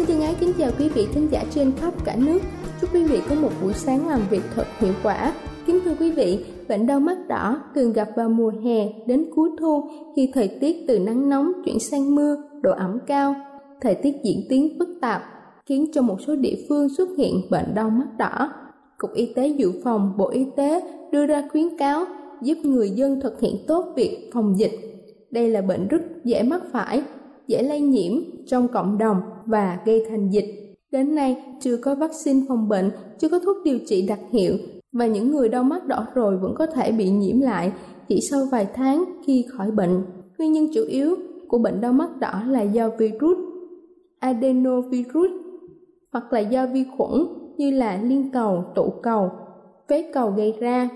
Xin thân ái kính chào quý vị thính giả trên khắp cả nước. Chúc quý vị có một buổi sáng làm việc thật hiệu quả. Kính thưa quý vị, bệnh đau mắt đỏ thường gặp vào mùa hè đến cuối thu khi thời tiết từ nắng nóng chuyển sang mưa, độ ẩm cao. Thời tiết diễn tiến phức tạp khiến cho một số địa phương xuất hiện bệnh đau mắt đỏ. Cục Y tế Dự phòng Bộ Y tế đưa ra khuyến cáo giúp người dân thực hiện tốt việc phòng dịch. Đây là bệnh rất dễ mắc phải, dễ lây nhiễm trong cộng đồng và gây thành dịch. Đến nay, chưa có vaccine phòng bệnh, chưa có thuốc điều trị đặc hiệu và những người đau mắt đỏ rồi vẫn có thể bị nhiễm lại chỉ sau vài tháng khi khỏi bệnh. Nguyên nhân chủ yếu của bệnh đau mắt đỏ là do virus adenovirus hoặc là do vi khuẩn như là liên cầu, tụ cầu, phế cầu gây ra.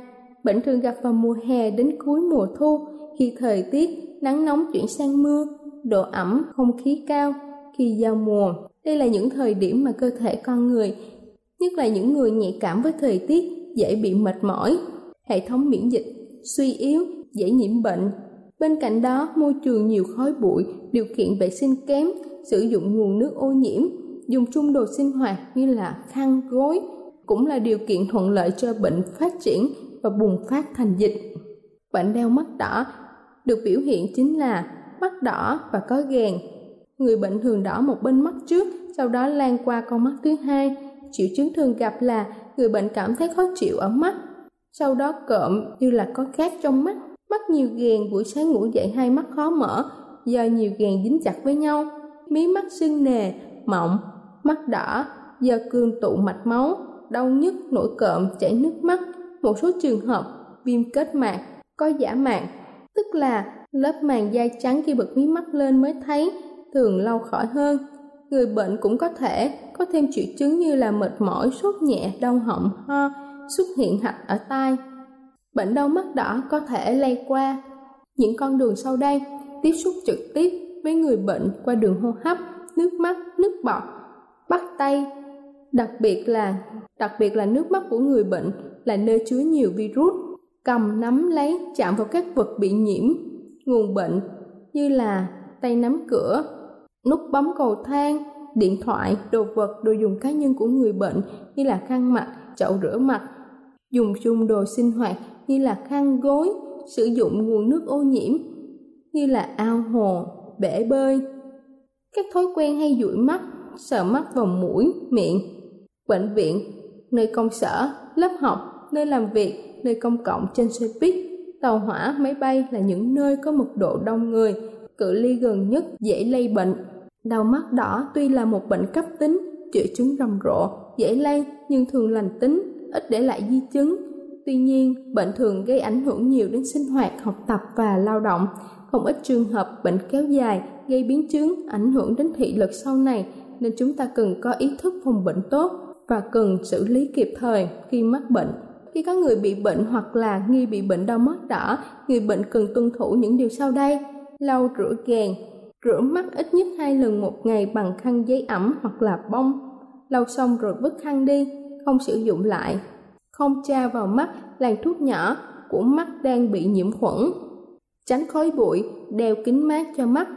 Bệnh thường gặp vào mùa hè đến cuối mùa thu khi thời tiết nắng nóng chuyển sang mưa, độ ẩm không khí cao khi giao mùa. Đây là những thời điểm mà cơ thể con người, nhất là những người nhạy cảm với thời tiết dễ bị mệt mỏi, hệ thống miễn dịch suy yếu, dễ nhiễm bệnh. Bên cạnh đó, môi trường nhiều khói bụi, điều kiện vệ sinh kém, sử dụng nguồn nước ô nhiễm, dùng chung đồ sinh hoạt như là khăn gối cũng là điều kiện thuận lợi cho bệnh phát triển và bùng phát thành dịch. Bệnh đau mắt đỏ được biểu hiện chính là mắt đỏ và có gèn Người bệnh thường đỏ một bên mắt trước, sau đó lan qua con mắt thứ hai. Triệu chứng thường gặp là người bệnh cảm thấy khó chịu ở mắt, sau đó cộm như là có khát trong mắt. Mắt nhiều gèn buổi sáng ngủ dậy hai mắt khó mở do nhiều gèn dính chặt với nhau. Mí mắt sưng nề, mọng, mắt đỏ do cương tụ mạch máu, đau nhức, nổi cộm, chảy nước mắt. Một số trường hợp viêm kết mạc, có giả mạc, tức là lớp màng da trắng khi bật mí mắt lên mới thấy thường lâu khỏi hơn. Người bệnh cũng có thể có thêm triệu chứng như là mệt mỏi, sốt nhẹ, đau họng, ho, xuất hiện hạch ở tai. Bệnh đau mắt đỏ có thể lây qua những con đường sau đây, tiếp xúc trực tiếp với người bệnh qua đường hô hấp, nước mắt, nước bọt, bắt tay, đặc biệt là đặc biệt là nước mắt của người bệnh là nơi chứa nhiều virus, cầm nắm lấy chạm vào các vật bị nhiễm, nguồn bệnh như là tay nắm cửa, nút bấm cầu thang, điện thoại, đồ vật, đồ dùng cá nhân của người bệnh như là khăn mặt, chậu rửa mặt, dùng chung đồ sinh hoạt như là khăn gối, sử dụng nguồn nước ô nhiễm như là ao hồ, bể bơi. Các thói quen hay dụi mắt, sờ mắt vào mũi, miệng, bệnh viện, nơi công sở, lớp học, nơi làm việc, nơi công cộng trên xe buýt, tàu hỏa, máy bay là những nơi có mật độ đông người, cự ly gần nhất dễ lây bệnh. Đau mắt đỏ tuy là một bệnh cấp tính, triệu chứng rầm rộ, dễ lây nhưng thường lành tính, ít để lại di chứng. Tuy nhiên, bệnh thường gây ảnh hưởng nhiều đến sinh hoạt, học tập và lao động. Không ít trường hợp bệnh kéo dài gây biến chứng ảnh hưởng đến thị lực sau này nên chúng ta cần có ý thức phòng bệnh tốt. và cần xử lý kịp thời khi mắc bệnh. Khi có người bị bệnh hoặc là nghi bị bệnh đau mắt đỏ, người bệnh cần tuân thủ những điều sau đây. Lau rửa gàn, rửa mắt ít nhất hai lần một ngày bằng khăn giấy ẩm hoặc là bông. Lau xong rồi vứt khăn đi, không sử dụng lại. Không tra vào mắt làn thuốc nhỏ của mắt đang bị nhiễm khuẩn. Tránh khói bụi, đeo kính mát cho mắt.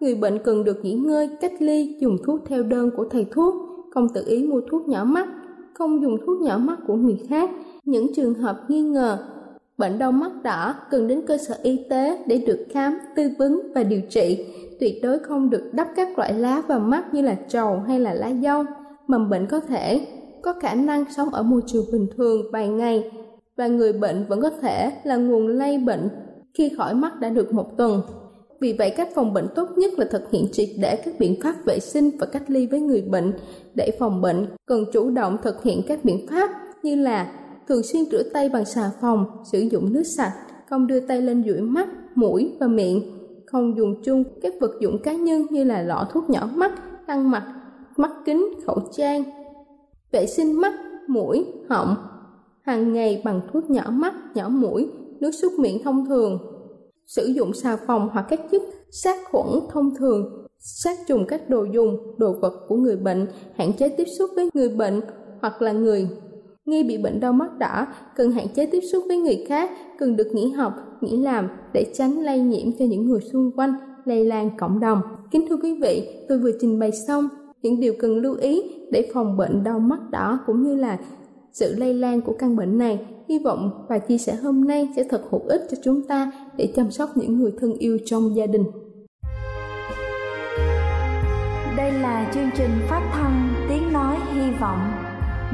Người bệnh cần được nghỉ ngơi, cách ly, dùng thuốc theo đơn của thầy thuốc, không tự ý mua thuốc nhỏ mắt, không dùng thuốc nhỏ mắt của người khác. Những trường hợp nghi ngờ bệnh đau mắt đỏ cần đến cơ sở y tế để được khám, tư vấn và điều trị. Tuyệt đối không được đắp các loại lá vào mắt như là trầu hay là lá dâu. Mầm bệnh có thể có khả năng sống ở môi trường bình thường vài ngày và người bệnh vẫn có thể là nguồn lây bệnh khi khỏi mắt đã được một tuần. Vì vậy, cách phòng bệnh tốt nhất là thực hiện triệt để các biện pháp vệ sinh và cách ly với người bệnh. Để phòng bệnh, cần chủ động thực hiện các biện pháp như là thường xuyên rửa tay bằng xà phòng, sử dụng nước sạch, không đưa tay lên dụi mắt, mũi và miệng, không dùng chung các vật dụng cá nhân như là lọ thuốc nhỏ mắt, khăn mặt, mắt kính, khẩu trang. Vệ sinh mắt, mũi, họng, hàng ngày bằng thuốc nhỏ mắt, nhỏ mũi, nước súc miệng thông thường. Sử dụng xà phòng hoặc các chất sát khuẩn thông thường, sát trùng các đồ dùng, đồ vật của người bệnh, hạn chế tiếp xúc với người bệnh hoặc là người nghi bị bệnh đau mắt đỏ, cần hạn chế tiếp xúc với người khác, cần được nghỉ học, nghỉ làm để tránh lây nhiễm cho những người xung quanh, lây lan cộng đồng. Kính thưa quý vị, tôi vừa trình bày xong những điều cần lưu ý để phòng bệnh đau mắt đỏ cũng như là sự lây lan của căn bệnh này. Hy vọng và chia sẻ hôm nay sẽ thật hữu ích cho chúng ta để chăm sóc những người thân yêu trong gia đình. Đây là chương trình phát thanh Tiếng Nói Hy Vọng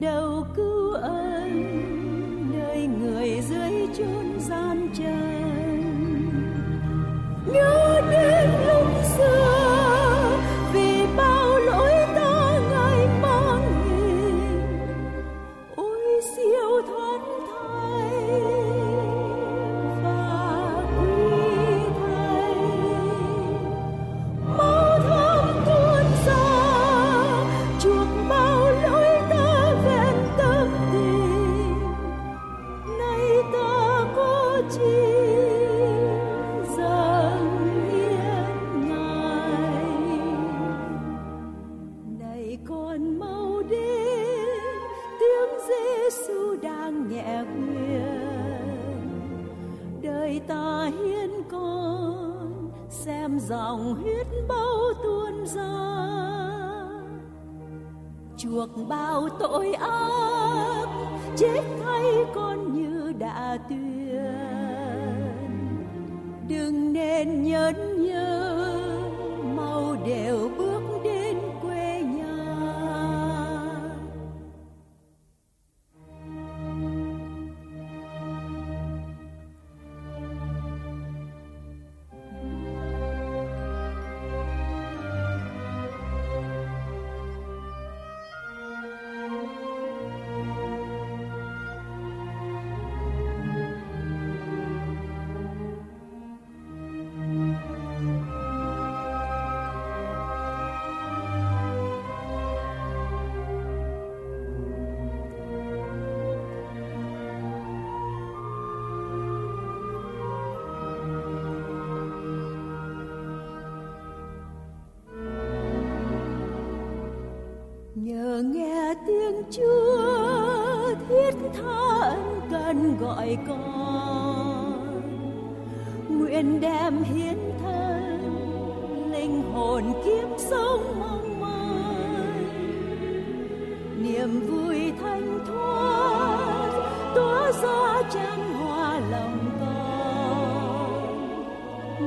Đầu cứu ơn nơi người dưới chốn gian trời. Dòng huyết bao tuôn ra. Chuộc bao tội ác, chết thay con như đã tuyên. Đừng nên nhớ nhơ, mau đều bước nghe tiếng chúa thiết tha ân cần gọi con. Nguyện đem hiến thân, linh hồn kiếp sống mong mỏi. Niềm vui thanh thoát, tỏa ra tràn hoa lòng con.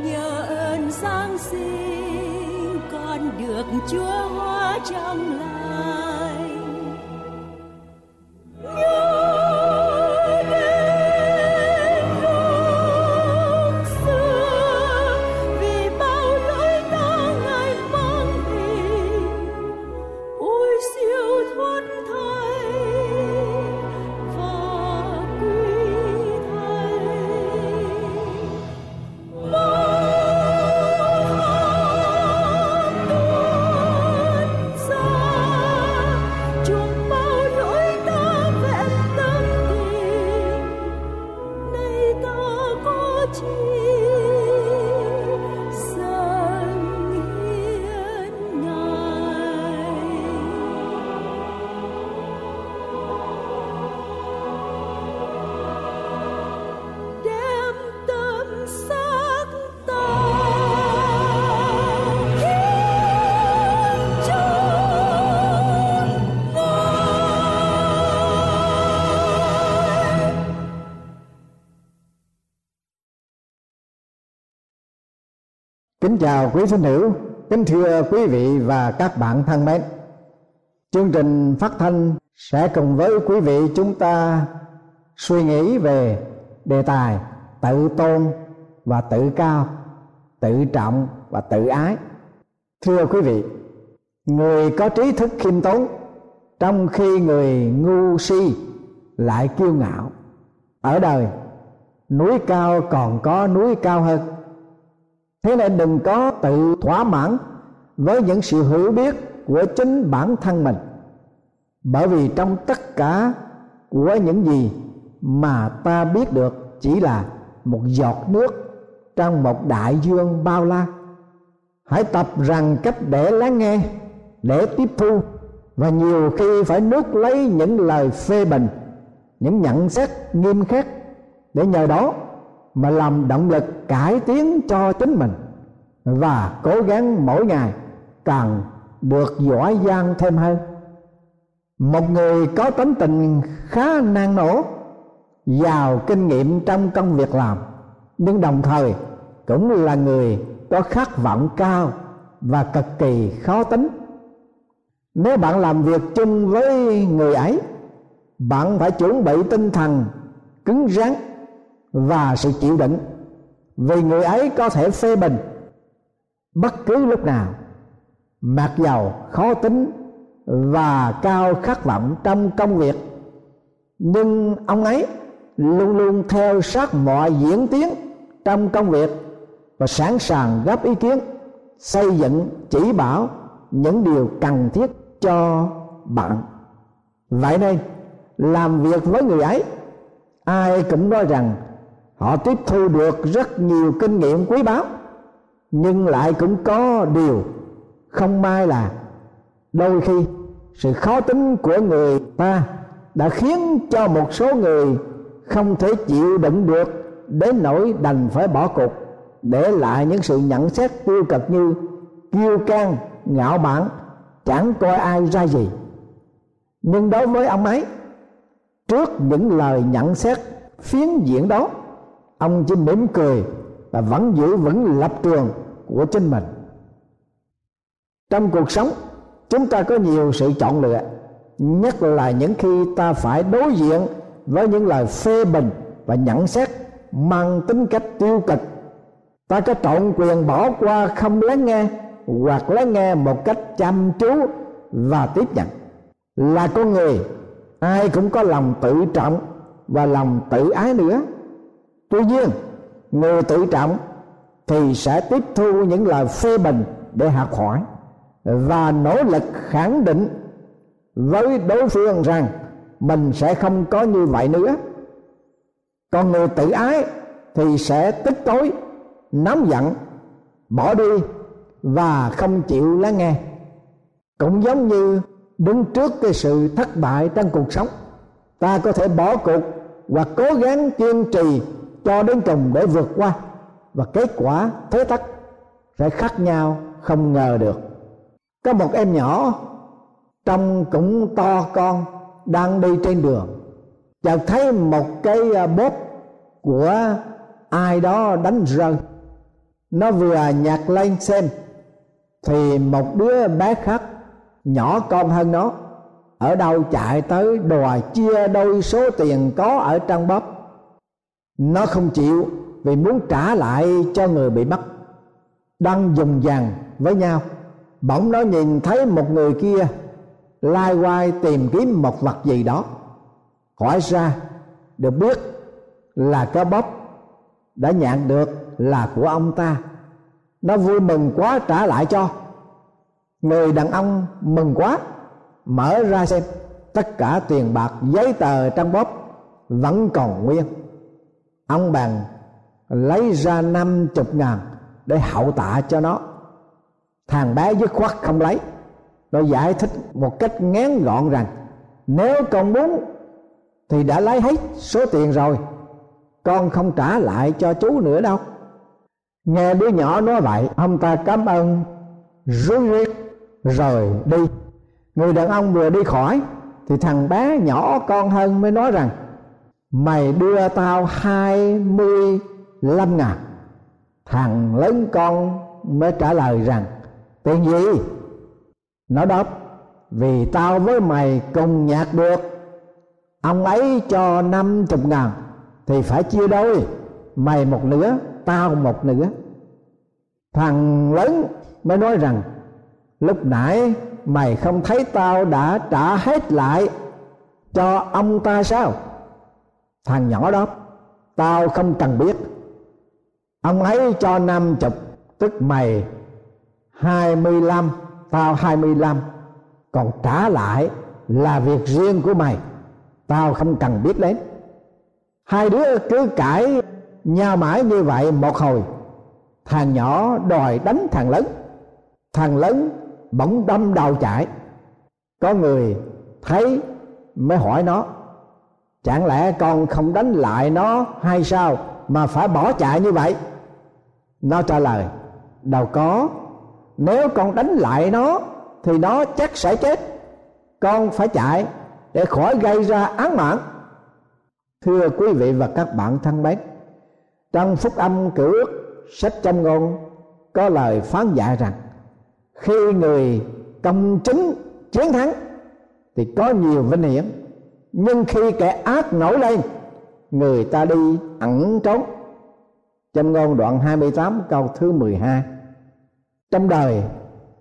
Nhờ ơn giáng sinh, con được chúa hóa trong lòng Kính chào quý thính hữu, kính thưa quý vị và các bạn thân mến. Chương trình phát thanh sẽ cùng với quý vị chúng ta suy nghĩ về đề tài tự tôn và tự cao, tự trọng và tự ái. Thưa quý vị, người có trí thức khiêm tốn trong khi người ngu si lại kiêu ngạo. Ở đời, núi cao còn có núi cao hơn thế nên đừng có tự thỏa mãn với những sự hiểu biết của chính bản thân mình. Bởi vì trong tất cả của những gì mà ta biết được chỉ là một giọt nước trong một đại dương bao la. Hãy tập rằng cách để lắng nghe, để tiếp thu và nhiều khi phải nuốt lấy những lời phê bình, những nhận xét nghiêm khắc để nhờ đó mà làm động lực cải tiến cho chính mình. Và cố gắng mỗi ngày càng được giỏi giang thêm hơn. Một người có tính tình khá năng nổ, giàu kinh nghiệm trong công việc làm, nhưng đồng thời cũng là người có khát vọng cao và cực kỳ khó tính. Nếu bạn làm việc chung với người ấy, bạn phải chuẩn bị tinh thần cứng rắn và sự chịu đựng. Vì người ấy có thể phê bình bất cứ lúc nào. Mặc dầu khó tính và cao khát vọng trong công việc, nhưng ông ấy luôn luôn theo sát mọi diễn tiến trong công việc và sẵn sàng góp ý kiến, xây dựng, chỉ bảo những điều cần thiết cho bạn. Vậy nên, làm việc với người ấy, ai cũng nói rằng họ tiếp thu được rất nhiều kinh nghiệm quý báu nhưng lại cũng có điều không may là đôi khi sự khó tính của người ta đã khiến cho một số người không thể chịu đựng được đến nỗi đành phải bỏ cuộc để lại những sự nhận xét tiêu cực như kiêu can, ngạo mạn chẳng coi ai ra gì. Nhưng đối với ông ấy trước những lời nhận xét phiến diện đó ông chỉ mỉm cười và vẫn giữ vững lập trường của chính mình. Trong cuộc sống, chúng ta có nhiều sự chọn lựa, nhất là những khi ta phải đối diện với những lời phê bình và nhận xét mang tính cách tiêu cực. Ta có trọn quyền bỏ qua không lắng nghe hoặc lắng nghe một cách chăm chú và tiếp nhận. Là con người, ai cũng có lòng tự trọng và lòng tự ái nữa tuy nhiên, người tự trọng thì sẽ tiếp thu những lời phê bình để học hỏi và nỗ lực khẳng định với đối phương rằng mình sẽ không có như vậy nữa. Còn người tự ái thì sẽ tức tối, nóng giận, bỏ đi và không chịu lắng nghe. Cũng giống như đứng trước cái sự thất bại trong cuộc sống, ta có thể bỏ cuộc hoặc cố gắng kiên trì cho đến cùng để vượt qua. Và kết quả, thế tắc sẽ khác nhau, không ngờ được. Có một em nhỏ, trông cũng to con, đang đi trên đường. Chợt thấy một cái à, bóp của ai đó đánh rơi. Nó vừa nhặt lên xem, thì một đứa bé khác, nhỏ con hơn nó, ở đâu chạy tới đòi chia đôi số tiền có ở trong bóp nó không chịu vì muốn trả lại cho người bị bắt. Đang dùng vàng với nhau, bỗng nó nhìn thấy một người kia lai quay tìm kiếm một vật gì đó. Hỏi ra, được biết là cái bóp đã nhận được là của ông ta. Nó vui mừng quá, trả lại cho. Người đàn ông mừng quá, mở ra xem, tất cả tiền bạc, giấy tờ trong bóp vẫn còn nguyên ông bằng lấy ra năm chục ngàn để hậu tạ cho nó. Thằng bé dứt khoát không lấy. Nó giải thích một cách ngắn gọn rằng, nếu con muốn thì đã lấy hết số tiền rồi, con không trả lại cho chú nữa đâu. Nghe đứa nhỏ nói vậy, ông ta cảm ơn, rối riết rồi đi. Người đàn ông vừa đi khỏi thì thằng bé nhỏ con hơn mới nói rằng mày đưa tao hai mươi lăm ngàn. Thằng lớn con mới trả lời rằng, tiền gì? Nó đáp, vì tao với mày cùng nhạc được. Ông ấy cho năm chục ngàn, thì phải chia đôi. Mày một nửa, tao một nửa. Thằng lớn mới nói rằng, lúc nãy mày không thấy tao đã trả hết lại cho ông ta sao? Thằng nhỏ đó, tao không cần biết. Ông ấy cho năm chục, tức mày hai mươi lăm, tao hai mươi lăm. Còn trả lại là việc riêng của mày, tao không cần biết đến. Hai đứa cứ cãi nhau mãi như vậy một hồi, thằng nhỏ đòi đánh thằng lớn. Thằng lớn bỗng đâm đầu chạy có người thấy mới hỏi nó chẳng lẽ con không đánh lại nó hay sao mà phải bỏ chạy như vậy? Nó trả lời, đâu có. Nếu con đánh lại nó, thì nó chắc sẽ chết. Con phải chạy để khỏi gây ra án mạng. Thưa quý vị và các bạn thân mến, trong phúc âm cửu ước sách châm ngôn có lời phán dạy rằng, khi người công chính chiến thắng, thì có nhiều vinh hiển nhưng khi kẻ ác nổi lên, người ta đi ẩn trốn. Trong ngôn đoạn 28 câu thứ 12 trong đời,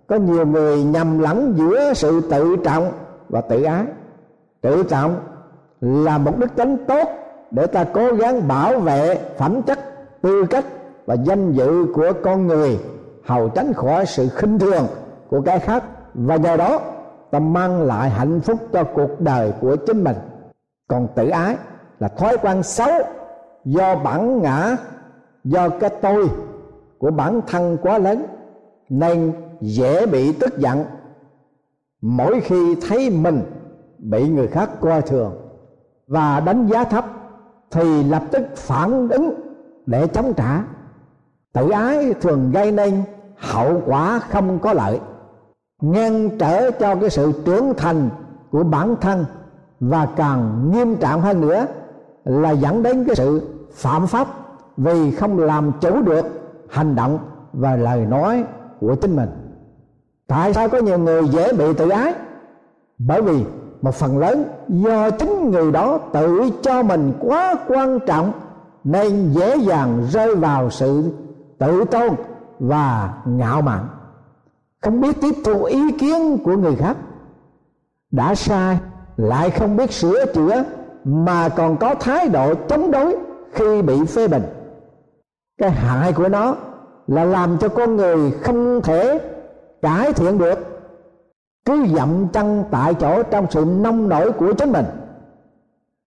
có nhiều người nhầm lẫn giữa sự tự trọng và tự ái. Tự trọng là một đức tính tốt để ta cố gắng bảo vệ phẩm chất, tư cách và danh dự của con người, hầu tránh khỏi sự khinh thường của cái khác. Và do đó ta mang lại hạnh phúc cho cuộc đời của chính mình. Còn tự ái là thói quen xấu do bản ngã, do cái tôi của bản thân quá lớn, nên dễ bị tức giận. Mỗi khi thấy mình bị người khác coi thường và đánh giá thấp thì lập tức phản ứng để chống trả. Tự ái thường gây nên hậu quả không có lợi ngăn trở cho cái sự trưởng thành của bản thân và càng nghiêm trọng hơn nữa là dẫn đến cái sự phạm pháp vì không làm chủ được hành động và lời nói của chính mình. Tại sao có nhiều người dễ bị tự ái? Bởi vì một phần lớn do chính người đó tự cho mình quá quan trọng nên dễ dàng rơi vào sự tự tôn và ngạo mạn không biết tiếp thu ý kiến của người khác. Đã sai, lại không biết sửa chữa, mà còn có thái độ chống đối khi bị phê bình. Cái hại của nó là làm cho con người không thể cải thiện được. Cứ dậm chân tại chỗ trong sự nông nổi của chính mình.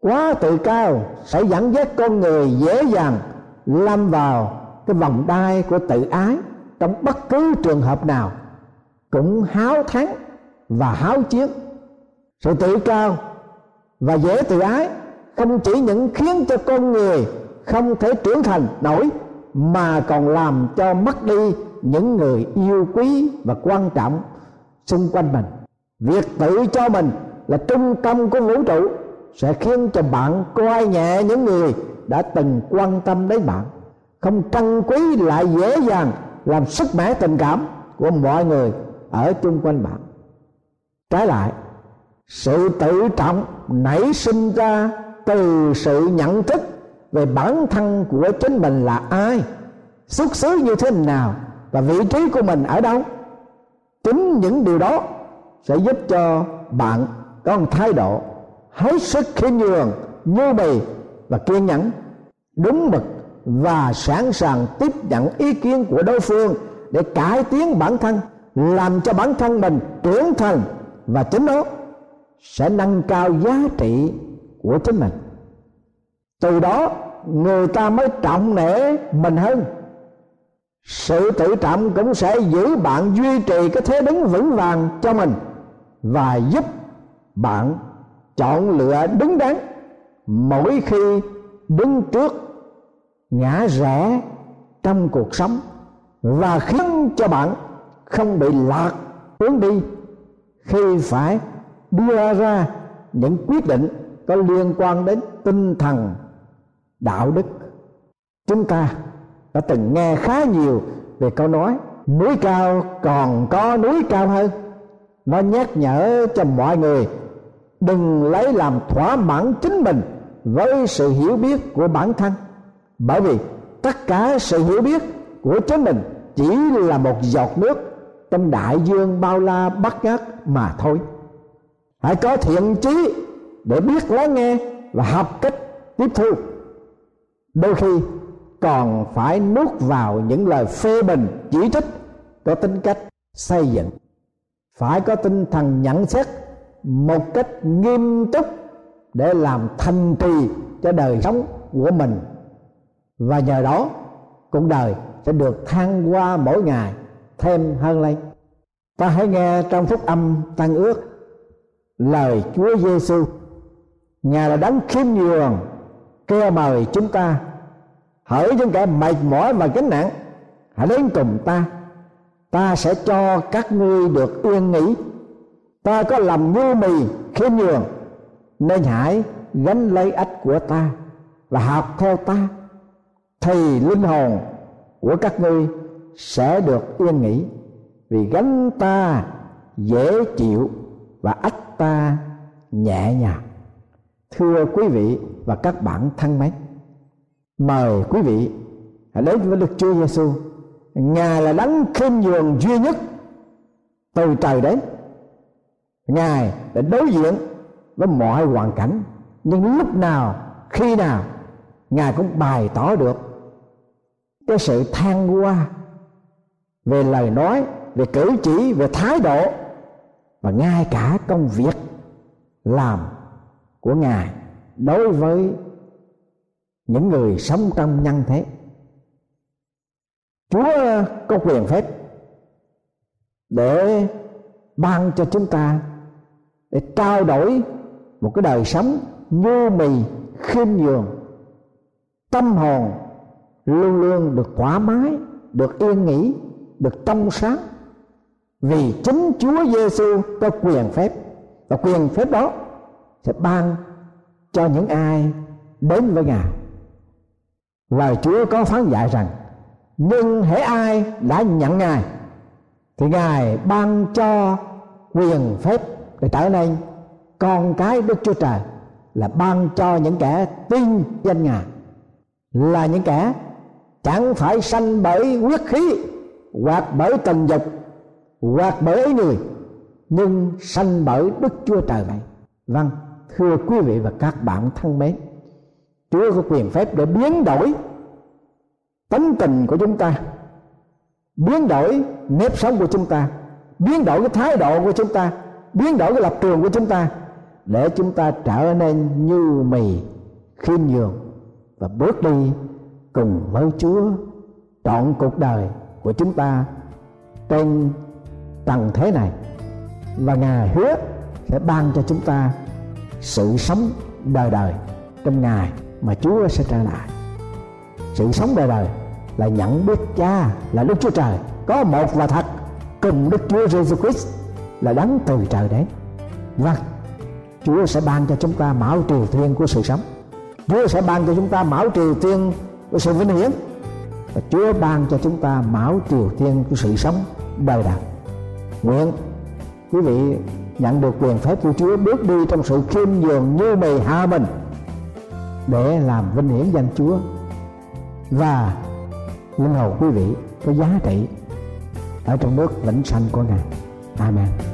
Quá tự cao sẽ dẫn dắt con người dễ dàng lâm vào cái vòng đai của tự ái trong bất cứ trường hợp nào cũng háo thắng và háo chiến. Sự tự cao và dễ tự ái không chỉ những khiến cho con người không thể trưởng thành nổi, mà còn làm cho mất đi những người yêu quý và quan trọng xung quanh mình. Việc tự cho mình là trung tâm của vũ trụ sẽ khiến cho bạn coi nhẹ những người đã từng quan tâm đến bạn. Không trân quý lại dễ dàng làm sức mẻ tình cảm của mọi người ở chung quanh bạn. Trái lại, sự tự trọng nảy sinh ra từ sự nhận thức về bản thân của chính mình là ai, xuất xứ như thế nào và vị trí của mình ở đâu. Chính những điều đó sẽ giúp cho bạn có một thái độ hết sức khiêm nhường, nhu bì và kiên nhẫn, đúng mực và sẵn sàng tiếp nhận ý kiến của đối phương để cải tiến bản thân làm cho bản thân mình trưởng thành và chính nó sẽ nâng cao giá trị của chính mình. Từ đó, người ta mới trọng nể mình hơn. Sự tự trọng cũng sẽ giữ bạn duy trì cái thế đứng vững vàng cho mình và giúp bạn chọn lựa đứng đắn mỗi khi đứng trước ngã rẽ trong cuộc sống và khiến cho bạn không bị lạc hướng đi. Khi phải đưa ra những quyết định có liên quan đến tinh thần, đạo đức, chúng ta đã từng nghe khá nhiều về câu nói, núi cao còn có núi cao hơn. Nó nhắc nhở cho mọi người, đừng lấy làm thỏa mãn chính mình với sự hiểu biết của bản thân. Bởi vì tất cả sự hiểu biết của chính mình chỉ là một giọt nước trong đại dương bao la bắt ngát mà thôi. Hãy có thiện trí để biết lắng nghe và học cách tiếp thu. Đôi khi còn phải nuốt vào những lời phê bình, chỉ trích, có tính cách xây dựng. Phải có tinh thần nhận xét một cách nghiêm túc để làm thành trì cho đời sống của mình. Và nhờ đó, cuộc đời sẽ được thăng qua mỗi ngày thêm hơn lên ta hãy nghe trong phúc âm tăng ước. Lời Chúa Giêsu ngài là đấng khiêm nhường, kêu mời chúng ta. Hỡi những kẻ mệt mỏi và gánh nặng, hãy đến cùng ta. Ta sẽ cho các ngươi được yên nghỉ. Ta có lòng nhu mì, khiêm nhường, nên hãy gánh lấy ách của ta và học theo ta. Thì linh hồn của các ngươi sẽ được yên nghỉ. Vì gánh ta dễ chịu và ách ta nhẹ nhàng. Thưa quý vị và các bạn thân mến, mời quý vị hãy đến với Đức Chúa Giêsu ngài là đấng khiêm nhường duy nhất từ trời đến. Ngài đã đối diện với mọi hoàn cảnh, nhưng lúc nào, khi nào, ngài cũng bày tỏ được cái sự than qua về lời nói, về cử chỉ, về thái độ, và ngay cả công việc làm của ngài đối với những người sống trong nhân thế. Chúa có quyền phép để ban cho chúng ta để trao đổi một cái đời sống nhu mì, khiêm nhường, tâm hồn luôn luôn được thoải mái, được yên nghỉ được trong sáng vì chính Chúa Giêsu có quyền phép, và quyền phép đó sẽ ban cho những ai đến với Ngài. Lời Chúa có phán dạy rằng, nhưng hễ ai đã nhận Ngài, thì Ngài ban cho quyền phép để trở nên con cái Đức Chúa Trời là ban cho những kẻ tin danh Ngài, là những kẻ chẳng phải sanh bởi huyết khí hoặc bởi tình dục hoặc bởi ấy người, nhưng sanh bởi đức chúa trời vậy. Vâng thưa quý vị và các bạn thân mến, chúa có quyền phép để biến đổi tính tình của chúng ta, biến đổi nếp sống của chúng ta, biến đổi cái thái độ của chúng ta, biến đổi cái lập trường của chúng ta để chúng ta trở nên như mì, khiêm nhường và bước đi cùng với Chúa trọn cuộc đời của chúng ta trên tầng thế này. Và ngài hứa sẽ ban cho chúng ta sự sống đời đời trong ngài mà Chúa sẽ trở lại. Sự sống đời đời là nhận biết cha là Đức Chúa Trời, có một và thật, cùng Đức Chúa Jesus Christ là đấng từ trời đến. Vâng Chúa sẽ ban cho chúng ta mão triều thiên của sự sống. Chúa sẽ ban cho chúng ta mão triều thiên của sự vinh hiển và Chúa ban cho chúng ta mão triều thiên của sự sống đời đời nguyện quý vị nhận được quyền phép của Chúa bước đi trong sự khiêm nhường như mì hạ mình để làm vinh hiển danh Chúa và linh hồn quý vị có giá trị ở trong nước vĩnh sanh của Ngài. Amen.